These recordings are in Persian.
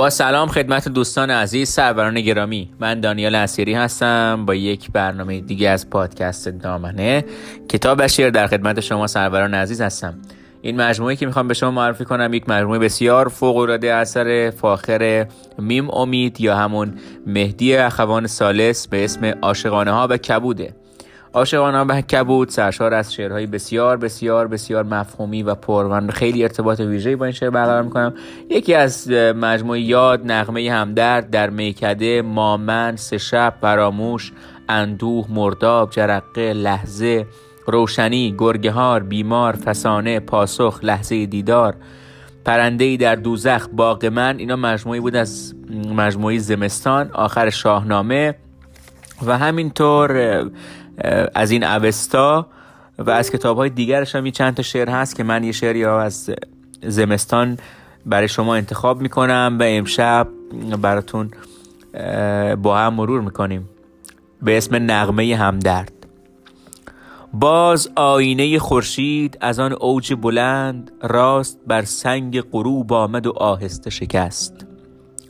با سلام خدمت دوستان عزیز سروران گرامی. من دانیال اسیری هستم با یک برنامه دیگه از پادکست دامنه. کتاب بشیر در خدمت شما سروران عزیز هستم. این مجموعه که می‌خوام به شما معرفی کنم یک مجموعه بسیار فوق العاده اثر فاخر میم امید یا همون مهدی اخوان سالس به اسم عاشقانه ها و کبوده. عاشقانه به کبود سرشار از شعرهای بسیار بسیار بسیار مفهومی و پر من خیلی ارتباط ویژه‌ای با این شعر برقرار می‌کنم. یکی از مجموعه یاد نغمه همدرد در میکده مامن سه شب فراموش اندوه مرداب جرقه لحظه روشنی گرگهار بیمار فسانه پاسخ لحظه دیدار. پرنده در دوزخ باغ من. اینا مجموعی بود از مجموعه زمستان آخر شاهنامه. و همینطور از این اوستا و از کتاب های دیگرش هم چند تا شعر هست که من یه شعری از زمستان برای شما انتخاب می‌کنم و امشب براتون با هم مرور می‌کنیم. به اسم نغمه همدرد. باز آینه خورشید از آن اوج بلند راست بر سنگ غروب آمد و آهسته شکست.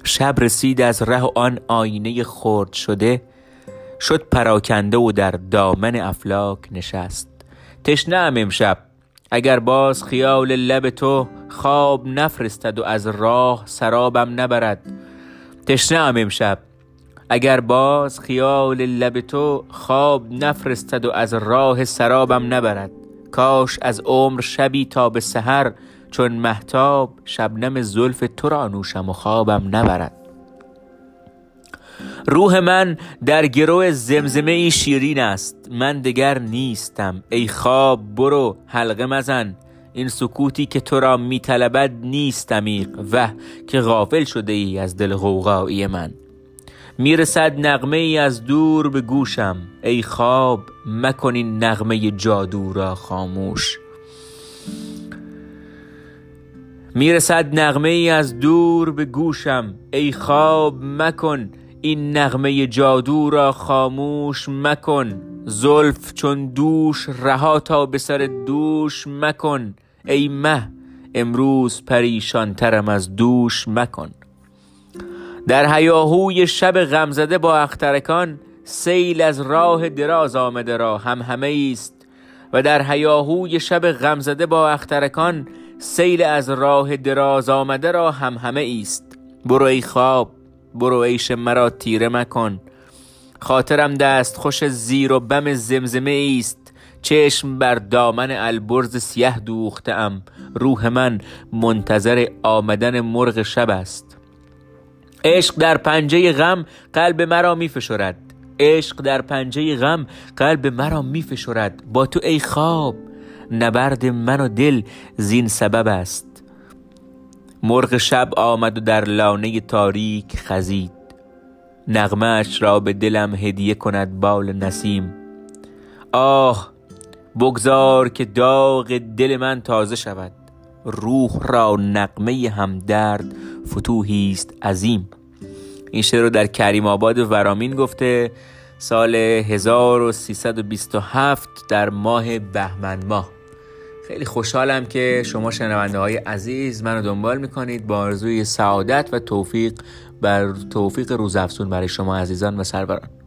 شب رسید از ره آن آینه خرد شده شد پراکنده و در دامن افلاک نشست. تشنه امشب اگر باز خیال لب تو خواب نفرستد و از راه سرابم نبرد. تشنه امشب اگر باز خیال لب تو خواب نفرستد و از راه سرابم نبرد. کاش از عمر شبی تا به سحر چون محتاب شبنم زلف تو را نوشم و خوابم نبرد. روح من در گروه زمزمه ای شیرین است. من دگر نیستم. ای خواب برو حلقه مزن. این سکوتی که تو را میطلبد نیست عمیق. و که غافل شده ای از دل غوغایی من. می‌رسد نغمه ای از دور به گوشم. ای خواب مکن این نغمه جادو را خاموش. می‌رسد نغمه ای از دور به گوشم. ای خواب مکن این نغمه جادو را خاموش مکن. زلف چون دوش رها تا به سر دوش مکن. ای مه امروز پریشان ترم از دوش مکن. در هیاهوی شب غمزده با اخترکان سیل از راه دراز آمده را هم همه است و در هیاهوی شب غمزده با اخترکان سیل از راه دراز آمده را هم همه است برو ای خواب. برو عیش مرا تیره مکن. خاطرم دست خوش زیر و بم زمزمه است چشم بر دامن البرز سیه دوخته ام روح من منتظر آمدن مرغ شب است. عشق در پنجه غم قلب مرا می فشرد عشق در پنجه غم قلب مرا می فشرد با تو ای خواب نبرد من و دل زین سبب است. مرغ شب آمد و در لانه تاریک خزید. نغمش را به دلم هدیه کند بال نسیم. آه بگذار که داغ دل من تازه شود. روح را نقمه همدرد فتوحی است عظیم. این شعر رو در کریم آباد ورامین گفته سال 1327 در ماه بهمن ماه. خیلی خوشحالم که شما شنونده های عزیز منو دنبال می‌کنید. با آرزوی سعادت و توفیق بر توفیق روزافزون برای شما عزیزان و سروران.